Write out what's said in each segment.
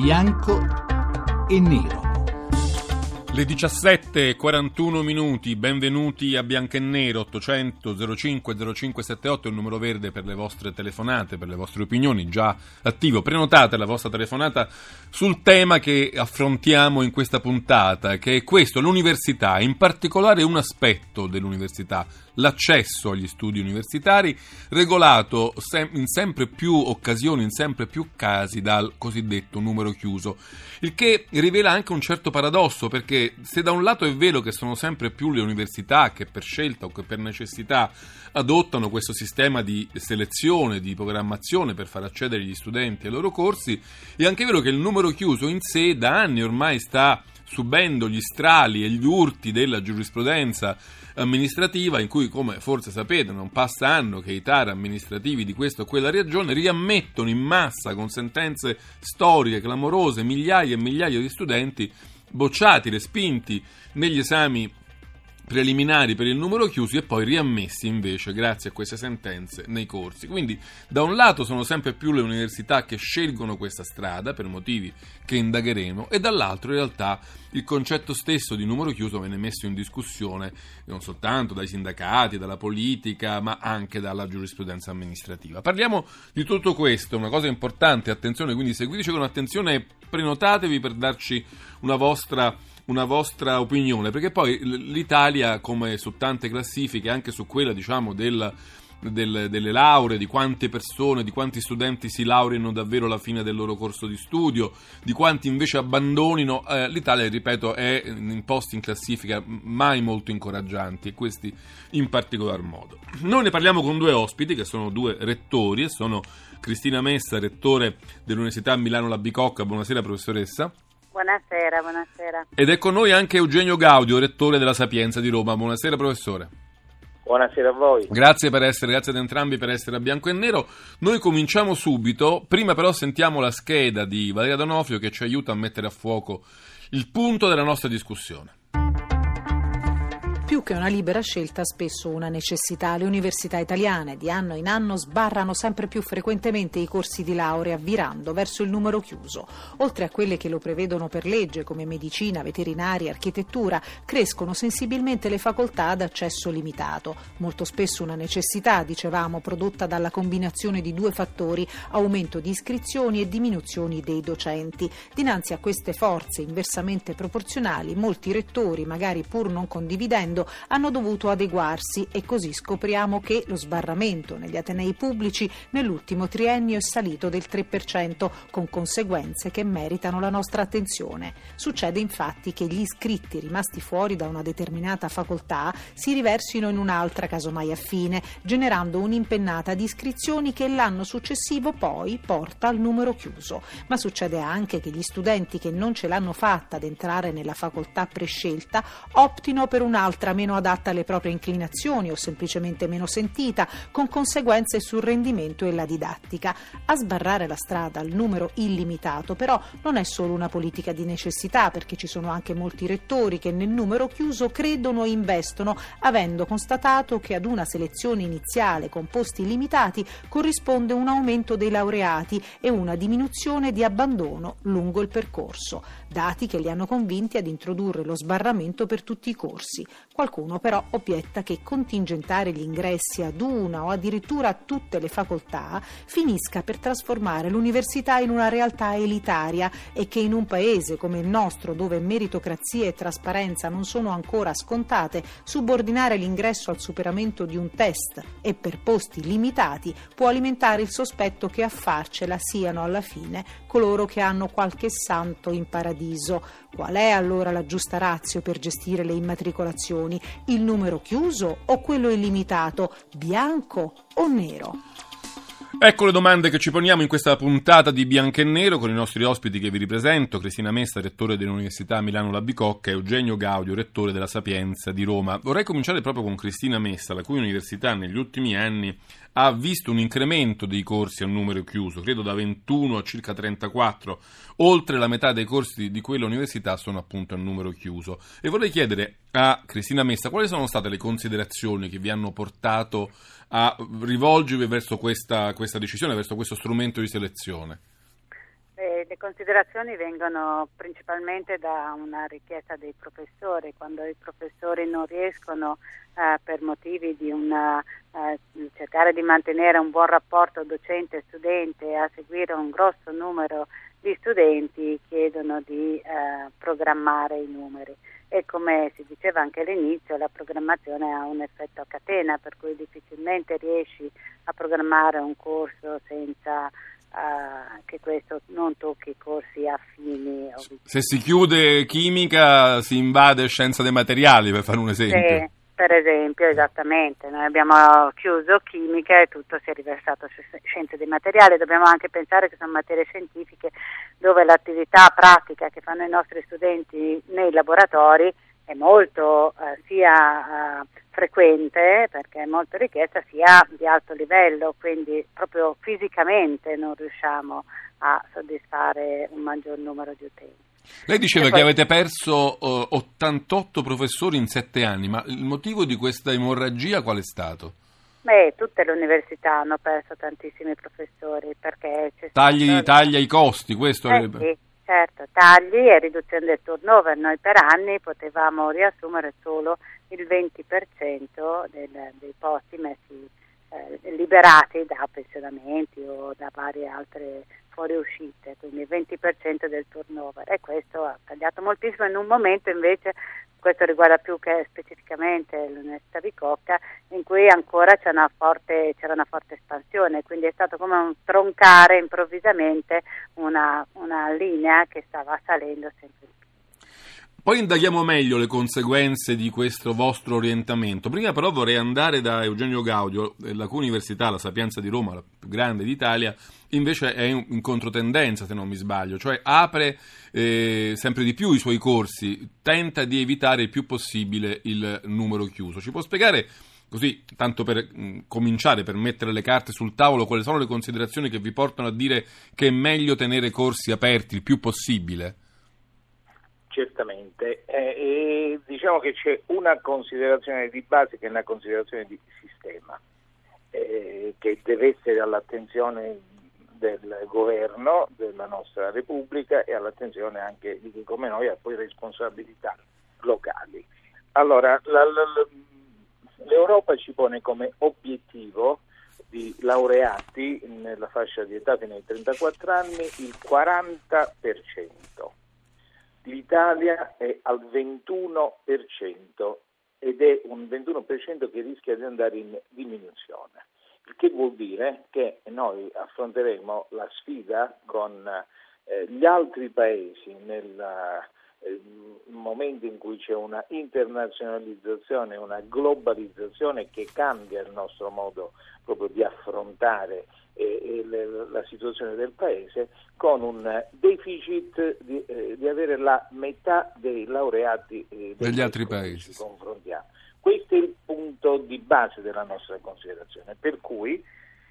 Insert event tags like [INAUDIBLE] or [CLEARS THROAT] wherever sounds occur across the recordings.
bianco e nero. Le 17.41 minuti, benvenuti a Bianco e Nero, 800 05 0578 il numero verde per le vostre telefonate, per le vostre opinioni, già attivo. Prenotate la vostra telefonata sul tema che affrontiamo in questa puntata, che è questo, l'università, in particolare un aspetto dell'università, l'accesso agli studi universitari, regolato in sempre più occasioni, in sempre più casi dal cosiddetto numero chiuso, il che rivela anche un certo paradosso, perché se da un lato è vero che sono sempre più le università che per scelta o che per necessità adottano questo sistema di selezione, di programmazione per far accedere gli studenti ai loro corsi, è anche vero che il numero chiuso in sé da anni ormai sta subendo gli strali e gli urti della giurisprudenza amministrativa in cui, come forse sapete, non passa anno che i TAR amministrativi di questa o quella regione riammettono in massa con sentenze storiche clamorose migliaia e migliaia di studenti bocciati, respinti negli esami preliminari per il numero chiuso e poi riammessi invece grazie a queste sentenze nei corsi. Quindi da un lato sono sempre più le università che scelgono questa strada per motivi che indagheremo e dall'altro in realtà il concetto stesso di numero chiuso viene messo in discussione non soltanto dai sindacati, dalla politica, ma anche dalla giurisprudenza amministrativa. Parliamo di tutto questo, una cosa importante, attenzione, quindi seguiteci con attenzione e prenotatevi per darci una vostra una vostra opinione, perché poi l'Italia, come su tante classifiche, anche su quella diciamo del, del, delle lauree, di quante persone, di quanti studenti si laureano davvero alla fine del loro corso di studio, di quanti invece abbandonino, eh, l'Italia, ripeto, è in posti in classifica mai molto incoraggianti e questi in particolar modo. Noi ne parliamo con due ospiti che sono due rettori e sono Cristina Messa, rettore dell'Università Milano La Bicocca. Buonasera professoressa. Buonasera, buonasera. Ed è con noi anche Eugenio Gaudio, rettore della Sapienza di Roma. Buonasera professore. Buonasera a voi. Grazie per essere, grazie ad entrambi per essere a bianco e nero. Noi cominciamo subito, prima però sentiamo la scheda di Valeria Donofrio che ci aiuta a mettere a fuoco il punto della nostra discussione più che una libera scelta, spesso una necessità. Le università italiane di anno in anno sbarrano sempre più frequentemente i corsi di laurea, virando verso il numero chiuso. Oltre a quelle che lo prevedono per legge, come medicina, veterinaria, architettura, crescono sensibilmente le facoltà ad accesso limitato. Molto spesso una necessità, dicevamo, prodotta dalla combinazione di due fattori, aumento di iscrizioni e diminuzioni dei docenti. Dinanzi a queste forze inversamente proporzionali, molti rettori, magari pur non condividendo, periodo hanno dovuto adeguarsi e così scopriamo che lo sbarramento negli atenei pubblici nell'ultimo triennio è salito del 3%, con conseguenze che meritano la nostra attenzione. Succede infatti che gli iscritti rimasti fuori da una determinata facoltà si riversino in un'altra casomai affine, generando un'impennata di iscrizioni che l'anno successivo poi porta al numero chiuso. Ma succede anche che gli studenti che non ce l'hanno fatta ad entrare nella facoltà prescelta optino per un'altra sarà meno adatta alle proprie inclinazioni o semplicemente meno sentita, con conseguenze sul rendimento e la didattica. A sbarrare la strada al numero illimitato però non è solo una politica di necessità, perché ci sono anche molti rettori che nel numero chiuso credono e investono, avendo constatato che ad una selezione iniziale con posti limitati corrisponde un aumento dei laureati e una diminuzione di abbandono lungo il percorso, dati che li hanno convinti ad introdurre lo sbarramento per tutti i corsi. Qualcuno però obietta che contingentare gli ingressi ad una o addirittura a tutte le facoltà finisca per trasformare l'università in una realtà elitaria e che in un paese come il nostro, dove meritocrazia e trasparenza non sono ancora scontate, subordinare l'ingresso al superamento di un test e per posti limitati può alimentare il sospetto che a farcela siano alla fine coloro che hanno qualche santo in paradiso. Qual è allora la giusta razio per gestire le immatricolazioni? Istruzioni, il numero chiuso o quello illimitato, bianco o nero? Ecco le domande che ci poniamo in questa puntata di Bianco e Nero con i nostri ospiti che vi ripresento, Cristina Messa, rettore dell'Università Milano La Bicocca e Eugenio Gaudio, rettore della Sapienza di Roma. Vorrei cominciare proprio con Cristina Messa, la cui università negli ultimi anni ha visto un incremento dei corsi a numero chiuso, credo da 21 a circa 34, oltre la metà dei corsi di quella università sono appunto a numero chiuso. E vorrei chiedere a Cristina Messa quali sono state le considerazioni che vi hanno portato a rivolgervi verso questa, questa decisione, verso questo strumento di selezione. Le considerazioni vengono principalmente da una richiesta dei professori, quando i professori non riescono eh, per motivi di una, eh, cercare di mantenere un buon rapporto docente-studente a seguire un grosso numero di studenti, chiedono di eh, programmare i numeri. E come si diceva anche all'inizio, la programmazione ha un effetto a catena, per cui difficilmente riesci a programmare un corso senza Uh, che questo non tocchi corsi affini. Se si chiude chimica si invade scienza dei materiali, per fare un esempio. Sì, per esempio, esattamente. Noi abbiamo chiuso chimica e tutto si è riversato su scienze dei materiali. Dobbiamo anche pensare che sono materie scientifiche dove l'attività pratica che fanno i nostri studenti nei laboratori è molto eh, sia eh, frequente perché è molto richiesta sia di alto livello, quindi proprio fisicamente non riusciamo a soddisfare un maggior numero di utenti. Lei diceva poi... che avete perso uh, 88 professori in sette anni, ma il motivo di questa emorragia qual è stato? Beh, tutte le università hanno perso tantissimi professori perché tagli, stato... tagli ai costi, questo eh, è... Sì Certo, tagli e riduzione del turnover. Noi per anni potevamo riassumere solo il 20% del, dei posti messi, eh, liberati da pensionamenti o da varie altre fuoriuscite, quindi il 20% del turnover e questo ha tagliato moltissimo in un momento invece questo riguarda più che specificamente l'Università di Cocca, in cui ancora c'era una, forte, c'era una forte espansione, quindi è stato come un troncare improvvisamente una, una linea che stava salendo sempre. Poi indaghiamo meglio le conseguenze di questo vostro orientamento. Prima però vorrei andare da Eugenio Gaudio, la cui università, la Sapienza di Roma, la più grande d'Italia, invece è in controtendenza se non mi sbaglio, cioè apre eh, sempre di più i suoi corsi, tenta di evitare il più possibile il numero chiuso. Ci può spiegare così, tanto per mh, cominciare, per mettere le carte sul tavolo, quali sono le considerazioni che vi portano a dire che è meglio tenere corsi aperti il più possibile? Certamente, eh, diciamo che c'è una considerazione di base che è una considerazione di sistema, eh, che deve essere all'attenzione del governo della nostra Repubblica e all'attenzione anche di chi come noi ha poi responsabilità locali. Allora, la, la, l'Europa ci pone come obiettivo di laureati nella fascia di età fino ai 34 anni il 40% l'Italia è al 21% ed è un 21% che rischia di andare in diminuzione, il che vuol dire che noi affronteremo la sfida con eh, gli altri paesi nel eh, momento in cui c'è una internazionalizzazione, una globalizzazione che cambia il nostro modo proprio di affrontare eh, la situazione del Paese con un deficit di, eh, di avere la metà dei laureati eh, degli altri paesi. Ci confrontiamo. Questo è il punto di base della nostra considerazione, per cui,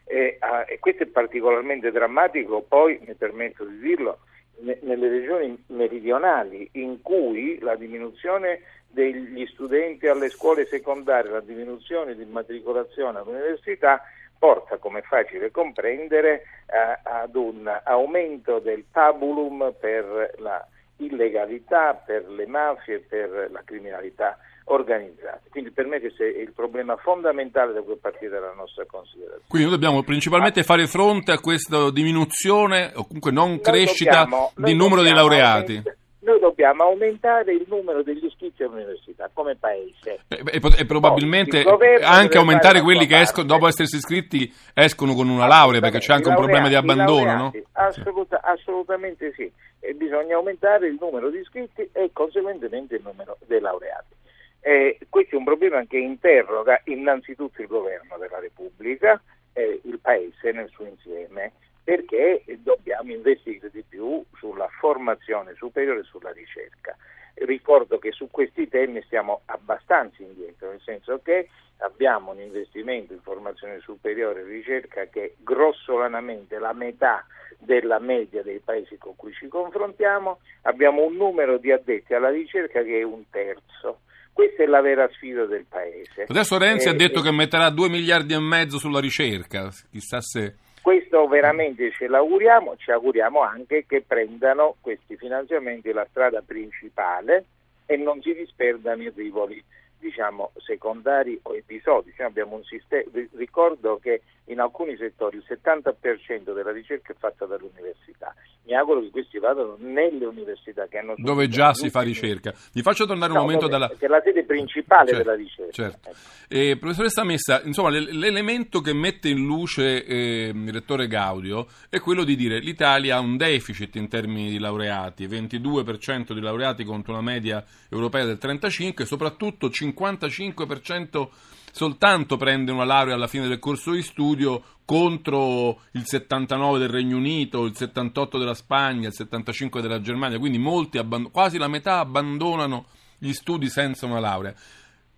eh, ah, e questo è particolarmente drammatico, poi mi permetto di dirlo, ne, nelle regioni meridionali in cui la diminuzione degli studenti alle scuole secondarie, la diminuzione di immatricolazione all'università porta, come è facile comprendere, a, ad un aumento del tabulum per la illegalità, per le mafie, per la criminalità organizzata. Quindi per me questo è il problema fondamentale da cui partire dalla nostra considerazione. Quindi noi dobbiamo principalmente fare fronte a questa diminuzione o comunque non crescita dobbiamo, di numero di laureati. Aumenta, noi dobbiamo aumentare il numero degli iscritti all'università come paese. E, e, e probabilmente Poi, anche aumentare quelli che escono, dopo essersi iscritti escono con una laurea perché c'è anche un problema di abbandono, no? Assoluta, assolutamente sì. E bisogna aumentare il numero di iscritti e conseguentemente il numero dei laureati. Eh, questo è un problema che interroga innanzitutto il governo della Repubblica, eh, il Paese nel suo insieme perché dobbiamo investire di più sulla formazione superiore e sulla ricerca. Ricordo che su questi temi stiamo abbastanza indietro, nel senso che abbiamo un investimento in formazione superiore e ricerca che è grossolanamente la metà della media dei paesi con cui ci confrontiamo, abbiamo un numero di addetti alla ricerca che è un terzo. Questa è la vera sfida del Paese. Adesso Renzi eh, ha detto eh, che metterà 2 miliardi e mezzo sulla ricerca, chissà se questo veramente ce l'auguriamo, ci auguriamo anche che prendano questi finanziamenti la strada principale e non si disperdano i rivoli diciamo, secondari o episodi. Cioè abbiamo un sistema, ricordo che in alcuni settori il 70% della ricerca è fatta dalle università. Mi auguro che questi vadano nelle università che hanno dove già si fa ricerca. Vi faccio tornare un no, momento dove, dalla che è la sede principale certo, della ricerca. Certo. Eh, professoressa Messa, insomma, l'elemento che mette in luce eh, il rettore Gaudio è quello di dire l'Italia ha un deficit in termini di laureati, 22% di laureati contro una media europea del 35 e soprattutto 55% soltanto prende una laurea alla fine del corso di studio contro il 79 del Regno Unito, il 78 della Spagna, il 75 della Germania, quindi molti, abband- quasi la metà abbandonano gli studi senza una laurea.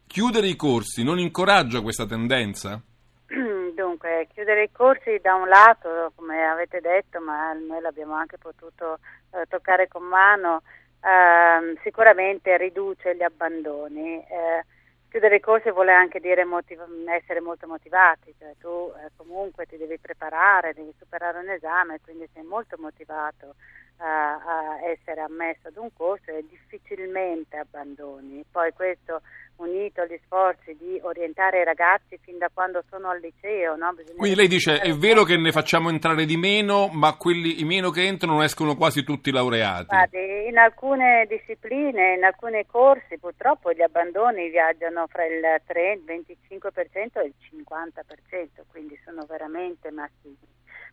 Chiudere i corsi non incoraggia questa tendenza? [CLEARS THROAT] Dunque, chiudere i corsi da un lato, come avete detto, ma noi l'abbiamo anche potuto eh, toccare con mano, eh, sicuramente riduce gli abbandoni. Eh, chiudere i corsi vuole anche dire motiv- essere molto motivati, cioè tu eh, comunque ti devi preparare, devi superare un esame, quindi sei molto motivato uh, a essere ammesso ad un corso e difficilmente abbandoni. Poi questo unito agli sforzi di orientare i ragazzi fin da quando sono al liceo. No? Quindi lei dice è vero che ne facciamo entrare di meno, ma quelli, i meno che entrano escono quasi tutti laureati. Guardi, in alcune discipline, in alcuni corsi purtroppo gli abbandoni viaggiano fra il 30, il 25% e il 50%, quindi sono veramente massivi.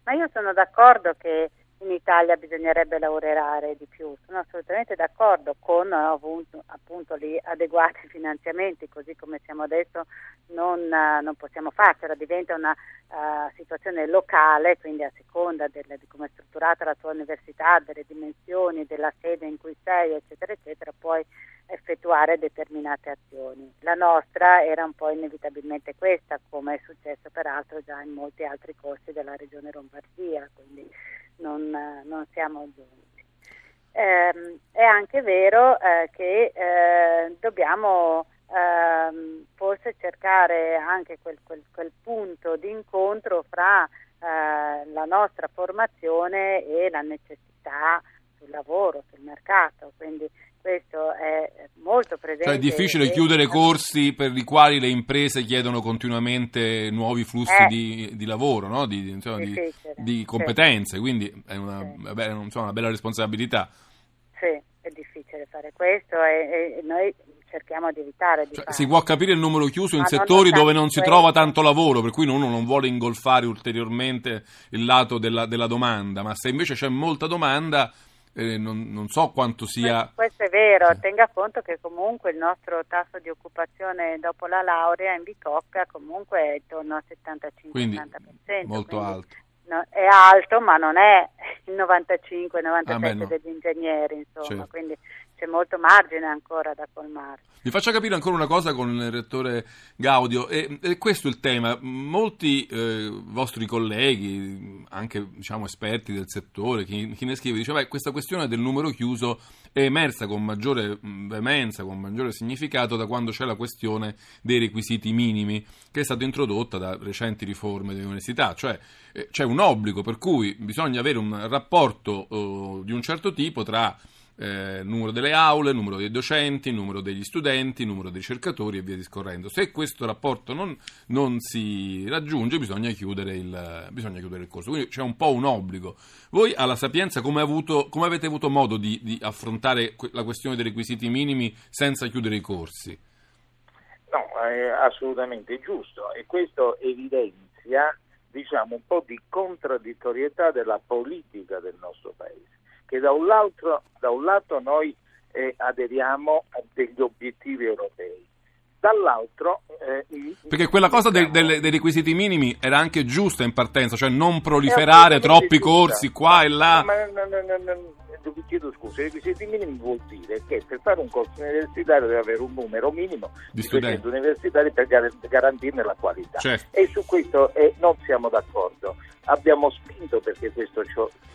Ma io sono d'accordo che in Italia bisognerebbe lavorare di più. Sono assolutamente d'accordo con appunto, appunto gli adeguati [LAUGHS] finanziamenti, così come siamo adesso non, uh, non possiamo farcela, diventa una uh, situazione locale, quindi a seconda del, di come è strutturata la tua università, delle dimensioni, della sede in cui sei, eccetera, eccetera, puoi effettuare determinate azioni. La nostra era un po' inevitabilmente questa, come è successo peraltro già in molti altri corsi della regione Lombardia, quindi non, non siamo giunti. Eh, è anche vero eh, che eh, dobbiamo ehm, forse cercare anche quel, quel, quel, punto di incontro fra eh, la nostra formazione e la necessità sul lavoro, sul mercato, quindi questo è molto presente. Cioè è difficile chiudere corsi per i quali le imprese chiedono continuamente nuovi flussi eh, di, di, lavoro, no? di, insomma, di, di, competenze, sì. quindi è una, sì. vabbè, insomma, una, bella responsabilità. Sì, è difficile fare questo e, e noi cerchiamo di evitare di cioè, Si può capire il numero chiuso in Ma settori dove non si questo. trova tanto lavoro, per cui uno non vuole ingolfare ulteriormente il lato della, della domanda, ma se invece c'è molta domanda eh, non, non, so quanto sia... Questo è vero, tenga conto che comunque il nostro tasso di occupazione dopo la laurea in Bicocca comunque è intorno al 75-80%. Quindi molto alto. No, è alto ma non è il 95-97% ah, no. degli ingegneri, insomma, certo. quindi c'è molto margine ancora da colmare. Vi faccio capire ancora una cosa con il rettore Gaudio, e, e questo è il tema. Molti eh, vostri colleghi, anche diciamo, esperti del settore, chi, chi ne scrive, dice che questa questione del numero chiuso è emersa con maggiore veemenza, con maggiore significato da quando c'è la questione dei requisiti minimi, che è stata introdotta da recenti riforme delle università, cioè eh, c'è un obbligo per cui bisogna avere un rapporto eh, di un certo tipo tra eh, numero delle aule, numero dei docenti, numero degli studenti, numero dei ricercatori e via discorrendo. Se questo rapporto non, non si raggiunge bisogna chiudere, il, bisogna chiudere, il, corso, quindi c'è un po' un obbligo. Voi alla Sapienza come, avuto, come avete avuto modo di, di affrontare la questione dei requisiti minimi senza chiudere i corsi? No, è assolutamente giusto e questo evidenzia diciamo, un po' di contraddittorietà della politica del nostro Paese che da un lato, da un lato noi eh, aderiamo a degli obiettivi europei, dall'altro... Eh, Perché quella cosa dei, dei, dei, requisiti minimi era anche giusta in partenza, cioè non proliferare troppi corsi qua e là. Ma, no, no, no, chiedo scusa, i requisiti minimi vuol dire che per fare un corso universitario deve avere un numero minimo di, di studenti universitari per garantirne la qualità. Certo. E su questo eh, non siamo d'accordo abbiamo spinto perché questo,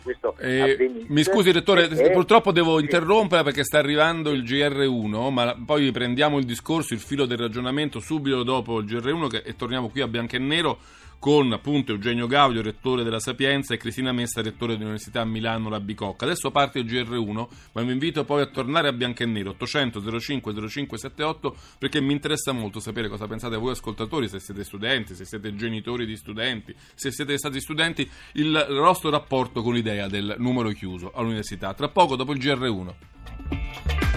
questo eh, avvenisse. Mi scusi, Rettore, e, purtroppo devo interrompere perché sta arrivando il GR1, ma poi riprendiamo il discorso, il filo del ragionamento subito dopo il GR1 che, e torniamo qui a bianco e nero con appunto Eugenio Gaudio, rettore della Sapienza, e Cristina Messa, rettore dell'Università Milano La Bicocca. Adesso parte il GR1, ma vi invito poi a tornare a Bianco e Nero 800 05 0578 perché mi interessa molto sapere cosa pensate voi ascoltatori, se siete studenti, se siete genitori di studenti, se siete stati studenti, il vostro rapporto con l'idea del numero chiuso all'università. Tra poco dopo il GR1.